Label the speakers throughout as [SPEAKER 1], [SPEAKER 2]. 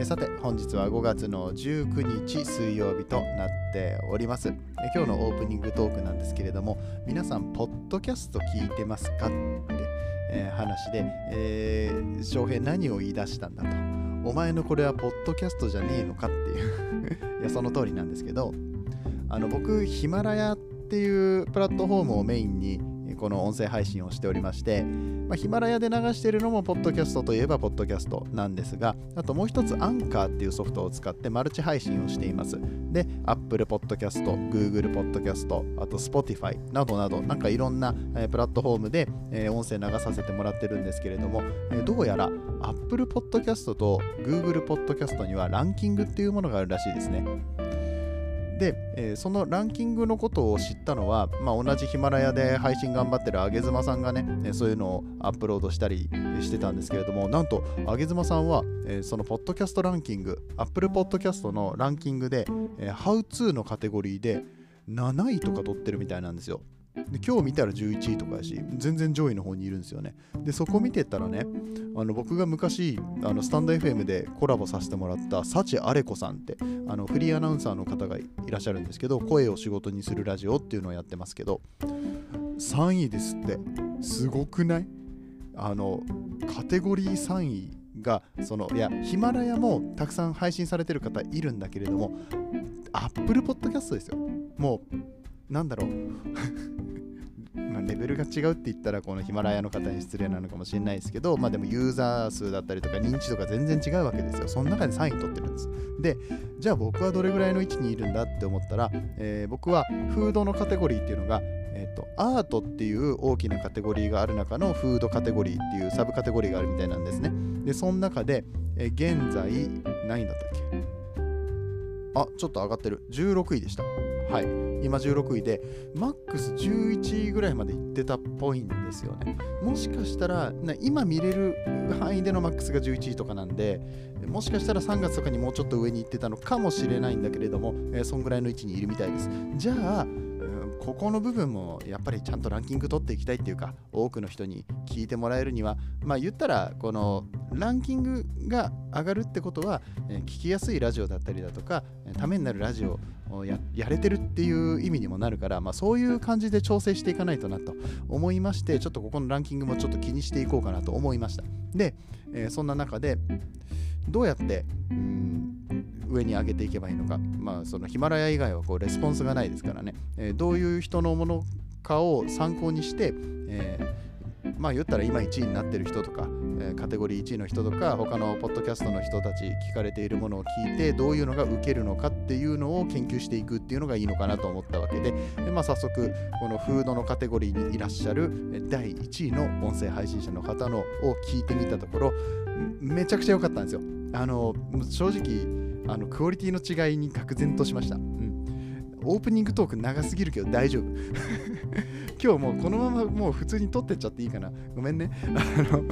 [SPEAKER 1] えさて本日は5月の19日水曜日となっておりますえ今日のオープニングトークなんですけれども皆さんポッドキャスト聞いてますかってえー、話で、えー、翔平何を言い出したんだと。お前のこれはポッドキャストじゃねえのかっていう いや、その通りなんですけど、あの僕、ヒマラヤっていうプラットフォームをメインにこの音声配信をしておりまして、まあ、ヒマラヤで流しているのもポッドキャストといえばポッドキャストなんですが、あともう一つアンカーっていうソフトを使ってマルチ配信をしています。で、Apple Podcast、Google Podcast、あと Spotify などなど、なんかいろんな、えー、プラットフォームで、えー、音声流させてもらってるんですけれども、えー、どうやら Apple Podcast と Google Podcast にはランキングっていうものがあるらしいですね。で、えー、そのランキングのことを知ったのは、まあ、同じヒマラヤで配信頑張ってるあげずまさんがね、えそういうのをアップロードしたりしてたんですけれども、なんとあげずまさんは、え、そのポッドキャストランキング、Apple Podcast のランキングで、えー、How to のカテゴリーで7位とか取ってるみたいなんですよ。で今日見たら11位とかやし全然上位の方にいるんですよね。でそこ見てたらねあの僕が昔あのスタンド FM でコラボさせてもらった幸あれ子さんってあのフリーアナウンサーの方がいらっしゃるんですけど声を仕事にするラジオっていうのをやってますけど3位ですって。すごくない？あのカテゴリー3位がそのいやヒマラヤもたくさん配信されてる方いるんだけれどもアップルポッドキャストですよ。もうなんだろう。まレベルが違うって言ったらこのヒマラヤの方に失礼なのかもしれないですけど、まあでもユーザー数だったりとか認知度が全然違うわけですよ。その中で3位取ってるんです。で、じゃあ僕はどれぐらいの位置にいるんだって思ったら、えー、僕はフードのカテゴリーっていうのが、えっ、と、アートっていう大きなカテゴリーがある中のフードカテゴリーっていうサブカテゴリーがあるみたいなんですね。で、その中で、え、現在、何位だったっけ？あ、ちょっと上がってる。16位でした。はい。今16位で、マックス11位ぐらいまで行ってたっぽいんですよね。もしかしたら、今見れる範囲でのマックスが11位とかなんで、もしかしたら3月とかにもうちょっと上に行ってたのかもしれないんだけれども、えー、そんぐらいの位置にいるみたいです。じゃあ、ここの部分もやっぱりちゃんとランキング取っていきたいっていうか多くの人に聞いてもらえるにはまあ言ったらこのランキングが上がるってことは、え聞きやすいラジオだったりだとかためになるラジオをやれてるっていう意味にもなるから、まあ、そういう感じで調整していかないとなと思いましてちょっとここのランキングもちょっと気にしていこうかなと思いました。で、え、そんな中でどうやってうん上に上げていけばいいのか、まあ、そのヒマラヤ以外はこうレスポンスがないですからね、えー、どういう人のものかを参考にして、えー、まあ言ったら今1位になってる人とか、えー、カテゴリー1位の人とか他のポッドキャストの人たち聞かれているものを聞いてどういうのが受けるのかっていうのを研究していくっていうのがいいのかなと思ったわけでで、まあ、早速このフードのカテゴリーにいらっしゃる第1位の音声配信者の方のを聞いてみたところめちゃくちゃ良かったんですよ。あの正直あのクオリティの違いに愕然としました。うん、オープニングトーク長すぎるけど大丈夫。今日もうこのままもう普通に撮ってっちゃっていいかな。ごめんね。あの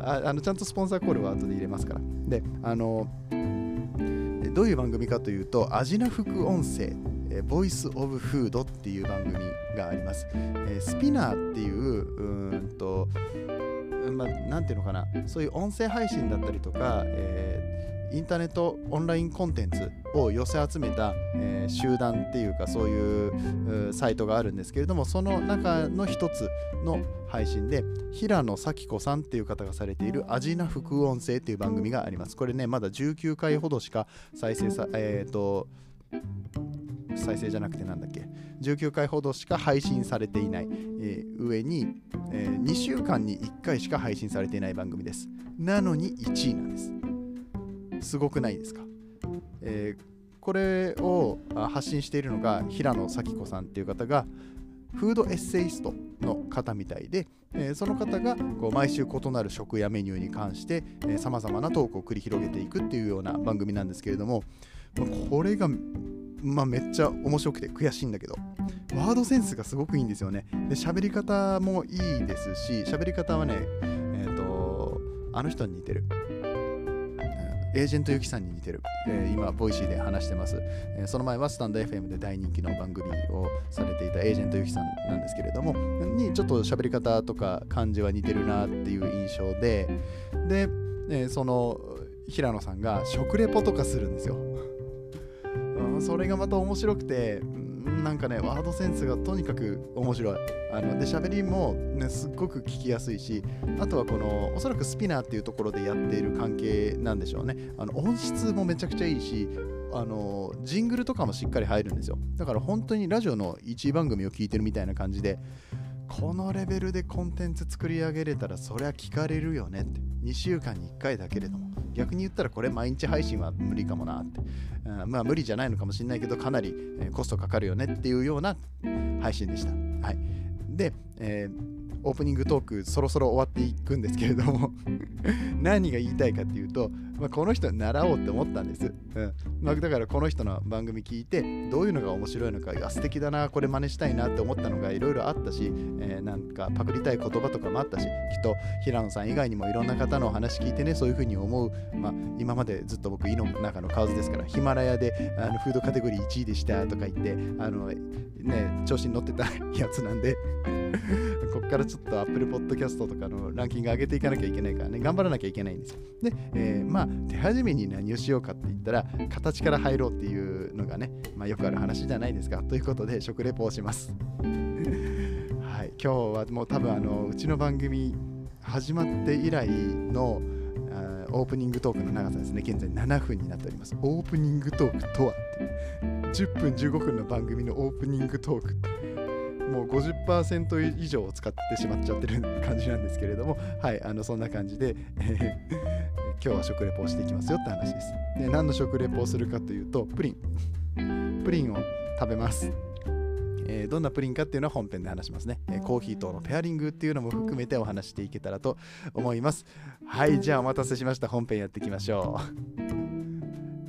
[SPEAKER 1] ああのちゃんとスポンサーコールは後で入れますから。で、あの、どういう番組かというと、アジナ副音声、ボイス・オブ・フードっていう番組があります。えー、スピナーっていう、うんと、まあ、ていうのかな、そういう音声配信だったりとか、えインターネットオンラインコンテンツを寄せ集めた、えー、集団っていうかそういうサイトがあるんですけれどもその中の一つの配信で平野咲子さんっていう方がされている「アジナ副音声」っていう番組があります。これねまだ19回ほどしか再生さえっ、ー、と再生じゃなくてなんだっけ？19回ほどしか配信されていない、えー、上に、え、2週間に1回しか配信されていない番組です。なのに1位なんです。すごくないですか、えー、これを発信しているのが平野咲子さんっていう方がフードエッセイストの方みたいで、えー、その方がこう毎週異なる食やメニューに関してさまざまなトークを繰り広げていくっていうような番組なんですけれどもこれがまあ、めっちゃ面白くて悔しいんだけどワードセンスがすごくいいんですよね。で喋り方もいいですし喋り方はねえっ、ー、とあの人に似てる。エージェントユキさんに似てる、えー、今、ボイシーで話してます、えー、その前はスタンド FM で大人気の番組をされていたエージェントユキさんなんですけれども、にちょっと喋り方とか感じは似てるなっていう印象で、で、えー、その平野さんが食レポとかするんですよ。それがまた面白くて、なんかね、ワードセンスがとにかく面白い。あので、喋りも、ね、すっごく聞きやすいし、あとはこの、おそらくスピナーっていうところでやっている関係なんでしょうね。あの音質もめちゃくちゃいいし、あのジングルとかもしっかり入るんですよ。だから本当にラジオの1番組を聞いてるみたいな感じで、このレベルでコンテンツ作り上げれたらそりゃ聞かれるよねって2週間に1回だけれども逆に言ったらこれ毎日配信は無理かもなって、うん、まあ無理じゃないのかもしれないけどかなりコストかかるよねっていうような配信でした。はい。で、えーオープニングトークそろそろ終わっていくんですけれども 何が言いたいかっていうと、まあ、この人に習おうって思ったんです、うんまあ、だからこの人の番組聞いてどういうのが面白いのかいや素敵だなこれ真似したいなって思ったのがいろいろあったし、えー、なんかパクりたい言葉とかもあったしきっと平野さん以外にもいろんな方のお話聞いてねそういうふうに思う、まあ、今までずっと僕胃の中の蛙ですからヒマラヤであのフードカテゴリー1位でしたとか言ってあのね調子に乗ってた やつなんで こっからちょっと Apple Podcast とかのランキング上げていかなきゃいけないからね、頑張らなきゃいけないんですよ。で、えー、まあ、手始めに何をしようかって言ったら、形から入ろうっていうのがね、まあ、よくある話じゃないですか。ということで、食レポをします。はい、今日はもう多分あの、うちの番組始まって以来のオープニングトークの長さですね、現在7分になっております。オープニングトークとは10分15分の番組のオープニングトークもう50%以上を使ってしまっちゃってる感じなんですけれども、はい、あのそんな感じで、えー、今日は食レポをしていきますよって話です。で何の食レポをするかというと、プリン。プリンを食べます。えー、どんなプリンかっていうのは本編で話しますね、えー、コーヒーとのペアリングっていうのも含めてお話していけたらと思います。はい、じゃあお待たせしました。本編やっていきましょ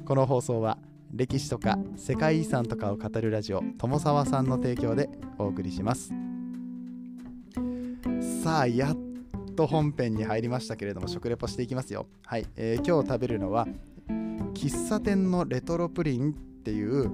[SPEAKER 1] う。この放送は歴史とか世界遺産とかを語るラジオ友沢さんの提供でお送りしますさあやっと本編に入りましたけれども食レポしていきますよ。はい、えー、今日食べるのは喫茶店のレトロプリンっていう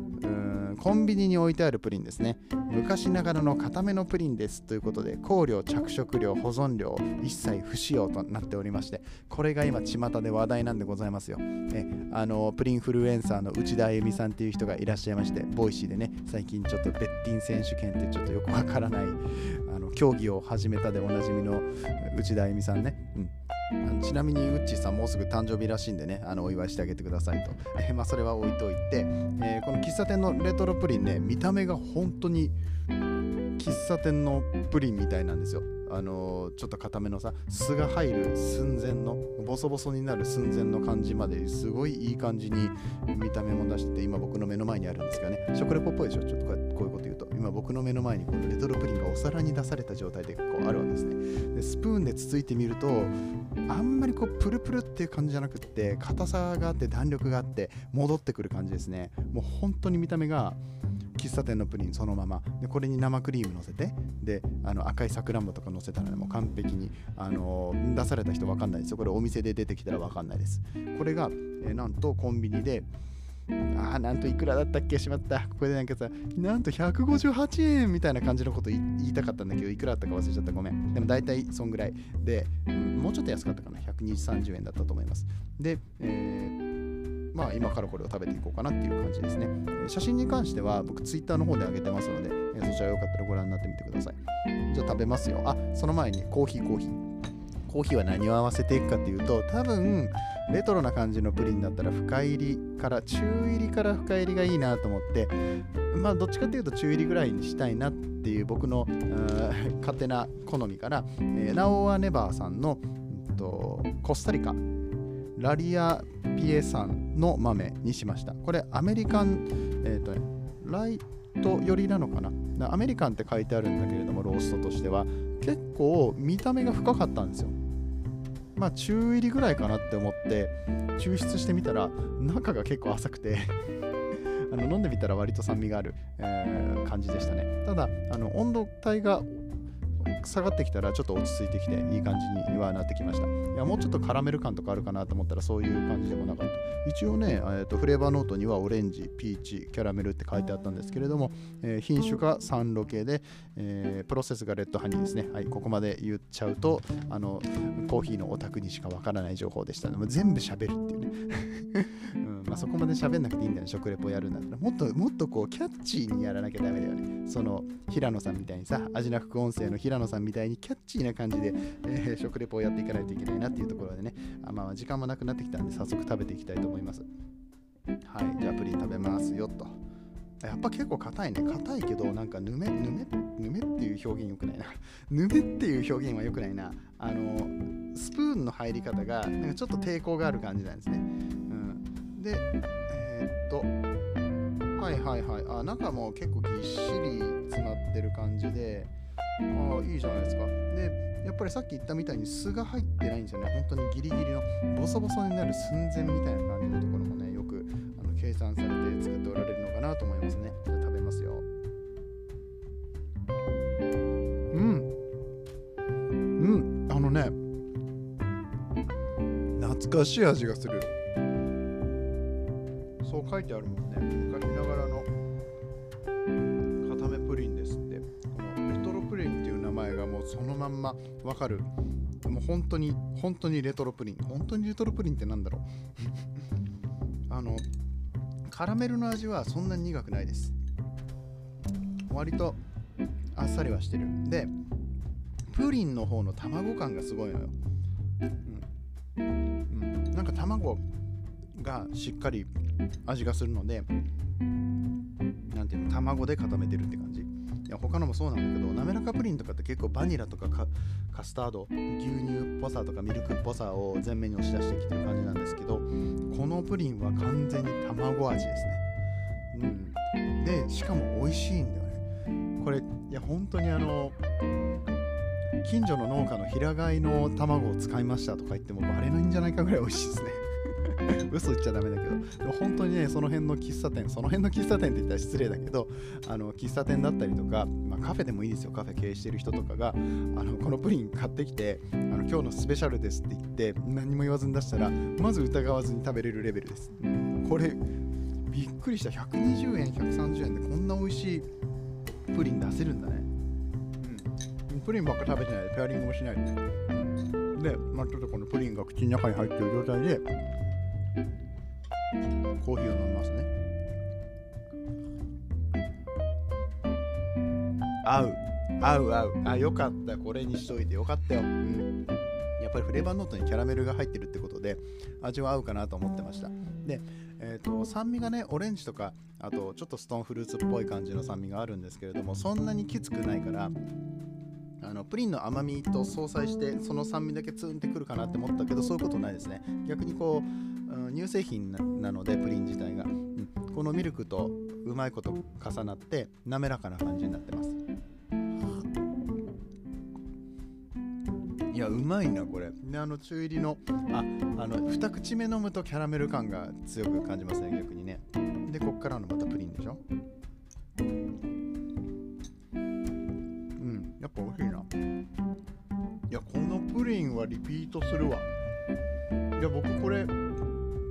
[SPEAKER 1] コンビニに置いてあるプリンですね。昔ながらの固めのプリンですということで香料着色料保存料一切不使用となっておりましてこれが今巷で話題なんでございますよ。えあのプリンフルエンサーの内田あゆみさんっていう人がいらっしゃいましてボイシーでね最近ちょっとベッティン選手権ってちょっとよくわからない競技を始めたでおなじみの内田あゆみさんね、うんちなみにウッチーさんもうすぐ誕生日らしいんでねあのお祝いしてあげてくださいと、えまあ、それは置いといて、えー、この喫茶店のレトロプリンね見た目が本当に喫茶店のプリンみたいなんですよあのちょっと固めのさ酢が入る寸前のボソボソになる寸前の感じまですごいいい感じに見た目も出してて今僕の目の前にあるんですがね食レポっぽいでしょちょっとこうやってこういうこと言うと。今僕の目の前にこのレトロプリンがお皿に出された状態でこうあるわけですね。でスプーンでつついてみるとあんまりこうプルプルっていう感じじゃなくって硬さがあって弾力があって戻ってくる感じですね。もう本当に見た目が喫茶店のプリンそのまま。でこれに生クリーム乗せてであの赤いさくらんぼとか乗せたら、もう完璧に、あのー、出された人分かんないです。よこれお店で出てきたら分かんないです。これが、えー、なんとコンビニでああ、なんといくらだったっけ？しまった。これでなんかさ、なんと158円みたいな感じのこと言いたかったんだけど、いくらだったか忘れちゃった。ごめん。でも大体そんぐらいで、もうちょっと安かったかな。120、30円だったと思います。で、えーまあ、今からこれを食べていこうかなっていう感じですね。写真に関しては僕ツイッターの方で上げてますので、そちらよかったらご覧になってみてください。じゃあ食べますよ。あ、その前にコーヒーコーヒー。コーヒーは何を合わせていくかっていうと、多分レトロな感じのプリンだったら深入りから中入りから深入りがいいなと思ってまあどっちかっていうと中入りぐらいにしたいなっていう僕の勝手な好みから、えー、ナオアネバーさんの、うん、とコスタリカラリアピエさんの豆にしました。これアメリカン、え、ー、とね、ライト寄りなのかな？アメリカンって書いてあるんだけれどもローストとしては。結構見た目が深かったんですよ。まあ中入りぐらいかなって思って抽出してみたら中が結構浅くて あの飲んでみたら割と酸味がある、えー、感じでしたね。ただあの温度帯が下がってきたらちょっと落ち着いてきていい感じにはなってきました。いやもうちょっとカラメル感とかあるかなと思ったらそういう感じでもなかった。一応ね、えーと、フレーバーノートにはオレンジピーチキャラメルって書いてあったんですけれども、えー、品種がサロ系で、えー、プロセスがレッドハニーですね。はいここまで言っちゃうとあのコーヒーのオタクにしかわからない情報でした。も全部喋るっていうね。そこまで喋んなくていいんだよね食レポやるんだったら。もっともっとこうキャッチーにやらなきゃダメだよね。その平野さんみたいにさ味な副音声の平野さんみたいにキャッチーな感じで、えー、食レポをやっていかないといけないなっていうところでね。あまあ時間もなくなってきたんで早速食べていきたいと思います。はいじゃあプリン食べますよと。やっぱ結構硬いね。硬いけどなんかぬめぬめぬめっていう表現よくないな。ぬめっていう表現 はよくないな。あのスプーンの入り方がなんかちょっと抵抗がある感じなんですね、でえー、っとはいはいはい。あ中も結構ぎっしり詰まってる感じでああいいじゃないですか。でやっぱりさっき言ったみたいに酢が入ってないんですよね。本当にギリギリのボソボソになる寸前みたいな感じのところもねよくあの計算されて作っておられるのかなと思いますね。じゃあ食べますよ。うん。うん。あのね懐かしい味がする。書いてあるもんね。昔ながらの。固めプリンですって。このレトロプリンっていう名前がもうそのまんまわかる。もう本当に本当にレトロプリン。本当にレトロプリンってなんだろう。あのカラメルの味はそんなに苦くないです。割とあっさりはしてる。でプリンの方の卵感がすごいのよ、うん、うん、なんか卵がしっかり味がするので何ていうの卵で固めてるって感じ。いや他のもそうなんだけど滑らかプリンとかって結構バニラとかカスタード牛乳っぽさとかミルクっぽさを前面に押し出してきてる感じなんですけどこのプリンは完全に卵味ですね。うん。でしかも美味しいんだよね。これいや本当にあの近所の農家の平飼いの卵を使いましたとか言ってもバレないんじゃないかぐらい美味しいですね。嘘言っちゃダメだけどでも本当にねその辺の喫茶店その辺の喫茶店って言ったら失礼だけどあの喫茶店だったりとか、まあ、カフェでもいいですよ。カフェ経営してる人とかがあのこのプリン買ってきてあの今日のスペシャルですって言って何も言わずに出したらまず疑わずに食べれるレベルです、これびっくりした。120円130円でこんな美味しいプリン出せるんだね。うん。プリンばっか食べてないでペアリングもしないでね。で、まあ、ちょっとこのプリンが口の中に入ってる状態でコーヒーを飲みますね。合う。合う合う。あよかった。これにしといて。よかったよ。うん。やっぱりフレーバーノートにキャラメルが入ってるってことで味は合うかなと思ってました。で、えーと、酸味がねオレンジとかあとちょっとストーンフルーツっぽい感じの酸味があるんですけれどもそんなにきつくないからあのプリンの甘みと相殺してその酸味だけツンってくるかなって思ったけどそういうことないですね。逆にこう乳製品なのでプリン自体が、うん、このミルクとうまいこと重なって滑らかな感じになってます。いやうまいなこれ。であの中入りのああの二口目飲むとキャラメル感が強く感じますね逆にね。でこっからのまたプリンでしょ。うん。やっぱ美味しいな。いやこのプリンはリピートするわ。いや僕これ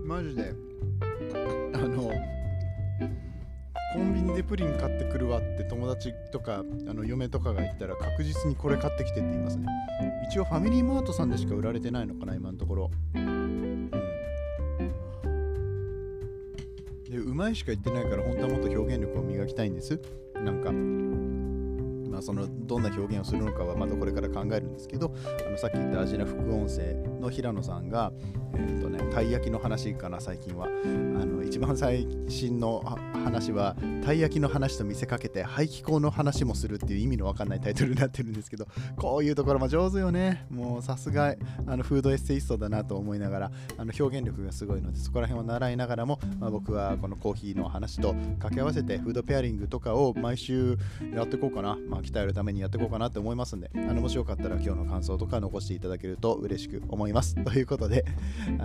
[SPEAKER 1] マジで。あのコンビニでプリン買ってくるわって友達とかあの嫁とかが言ったら確実にこれ買ってきてって言いますね。一応ファミリーマートさんでしか売られてないのかな今のところ。うん。でうまいしか言ってないから本当はもっと表現力を磨きたいんです。なんかまあ、そのどんな表現をするのかはまたこれから考えるんですけどあのさっき言ったアジナ副音声の平野さんが、えーとね、たい焼きの話かな最近はあの一番最新の話はたい焼きの話と見せかけて排気口の話もするっていう意味のわかんないタイトルになってるんですけど こういうところも上手よね。もうさすがあのフードエッセイストだなと思いながらあの表現力がすごいのでそこら辺を習いながらも、まあ、僕はこのコーヒーの話と掛け合わせてフードペアリングとかを毎週やっていこうかな、まあ、鍛えるためにやっていこうかなって思いますんであのもしよかったら今日の感想とか残していただけると嬉しく思います。ということで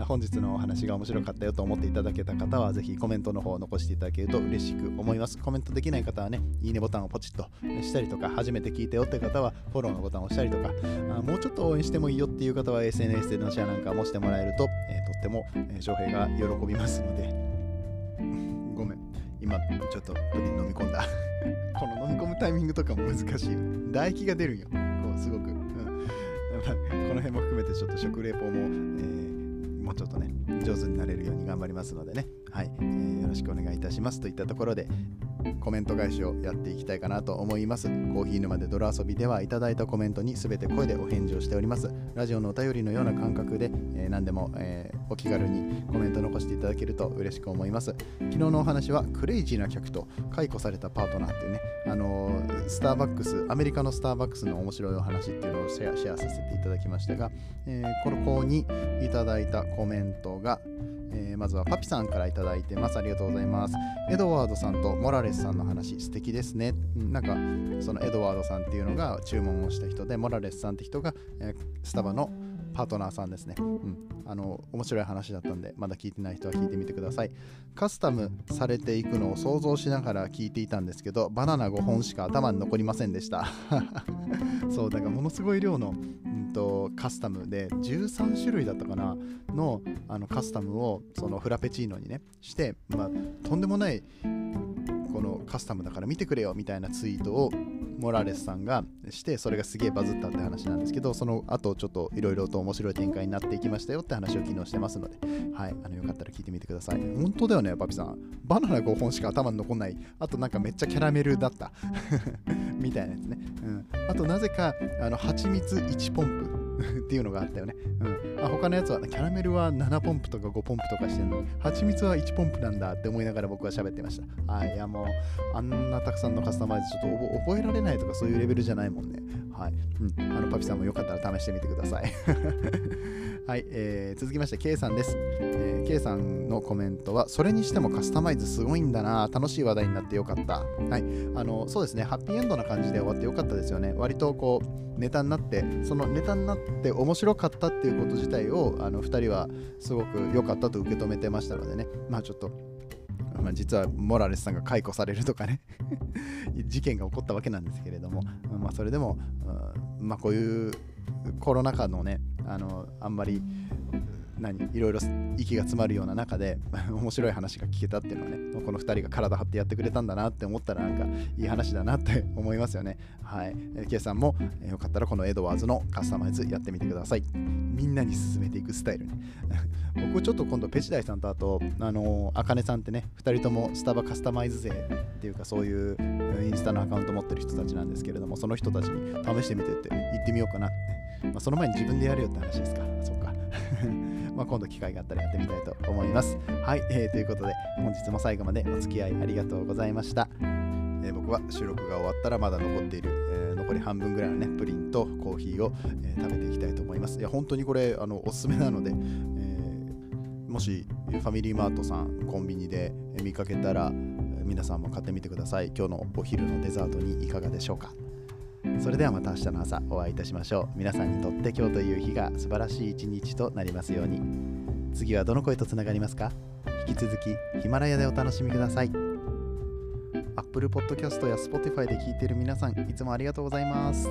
[SPEAKER 1] 本日のお話が面白かったよと思っていただけた方はぜひコメントの方を残していただけると嬉しく思います。コメントできない方はねいいねボタンをポチッとしたりとか初めて聞いてよって方はフォローのボタンを押したりとかもうちょっと応援してもいいよっていう方は SNS でのシェアなんかもしてもらえると、えー、とっても、えー、翔平が喜びますので。ごめん。今ちょっとプリン飲み込んだ。この飲み込むタイミングとかも難しい。唾液が出るんよ。こうすごく、この辺も含めてちょっと食レポも、えー、もうちょっとね上手になれるように頑張りますのでね。はい、えー、よろしくお願いいたしますといったところでコメント返しをやっていきたいかなと思います。コーヒー沼で泥遊びではいただいたコメントにすべて声でお返事をしております。ラジオのお便りのような感覚で、えー、何でも、えー、お気軽にコメント残していただけると嬉しく思います。昨日のお話はクレイジーな客と解雇されたパートナーっていうね、あのー、スターバックス、アメリカのスターバックスの面白いお話っていうのをシェアシェアさせていただきましたが、えー、この子にいただいたコメントが、え、まずはパピさんから頂いてます。ありがとうございます。エドワードさんとモラレスさんの話、素敵ですね。なんか、そのエドワードさんっていうのが注文をした人で、モラレスさんって人が、えー、スタバのパートナーさんですね。うん。あの、面白い話だったんで、まだ聞いてない人は聞いてみてください。カスタムされていくのを想像しながら聞いていたんですけど、バナナ5本しか頭に残りませんでした。そう、だからものすごい量の、うんと、カスタムで13種類だったかなのあのカスタムをそのフラペチーノにねして、まあ、とんでもないこのカスタムだから見てくれよみたいなツイートをモラレスさんがしてそれがすげえバズったって話なんですけどその後ちょっといろいろと面白い展開になっていきましたよって話を昨日してますのではいあのよかったら聞いてみてください。本当だよねパピさん。バナナ5本しか頭に残んないあとなんかめっちゃキャラメルだった。みたいなやつね、うん、あとなぜかあの蜂蜜1ポンプ。っていうのがあったよね。うん。あ、他のやつは、キャラメルは7ポンプとか5ポンプとかしてるのに、蜂蜜は1ポンプなんだって思いながら僕は喋ってました。はい。いや、もう、あんなたくさんのカスタマイズちょっと覚えられないとかそういうレベルじゃないもんね。はい。うん。あの、パピさんもよかったら試してみてください。はい、えー、続きまして、K さんです、えー。K さんのコメントは、それにしてもカスタマイズすごいんだな、楽しい話題になってよかった。はい、あの、そうですね、ハッピーエンドな感じで終わってよかったですよね。割とこう、ネタになって、そのネタになって面白かったっていうこと自体を、あの、2人はすごく良かったと受け止めてましたのでね、まあちょっと、まあ、実はモラレスさんが解雇されるとかね。事件が起こったわけなんですけれども、まあ、それでも、まあ、こういうコロナ禍のねあのあんまり何いろいろ息が詰まるような中で 面白い話が聞けたっていうのはねこの2人が体張ってやってくれたんだなって思ったらなんかいい話だなって 思いますよね。はい。K さんもよかったらこのエドワーズのカスタマイズやってみてください。みんなに進めていくスタイルね。僕ちょっと今度ペチダイさんとあとあのあかねさんってね2人ともスタバカスタマイズ勢っていうかそういうインスタのアカウント持ってる人たちなんですけれどもその人たちに試してみてって言ってみようかなって。まあ、その前に自分でやるよって話ですか。そっか。まあ今度機会があったらやってみたいと思います。はい、えー、ということで本日も最後までお付き合いありがとうございました。えー、僕は収録が終わったらまだ残っている、えー、残り半分ぐらいのねプリンとコーヒーを、えー、食べていきたいと思います。いや本当にこれあのおすすめなので、えーもしファミリーマートさんコンビニで見かけたら皆さんも買ってみてください。今日のお昼のデザートにいかがでしょうか。それではまた明日の朝お会いいたしましょう。皆さんにとって今日という日が素晴らしい一日となりますように。次はどの声とつながりますか？引き続きヒマラヤでお楽しみください。Apple Podcast や Spotify で聞いている皆さんいつもありがとうございます。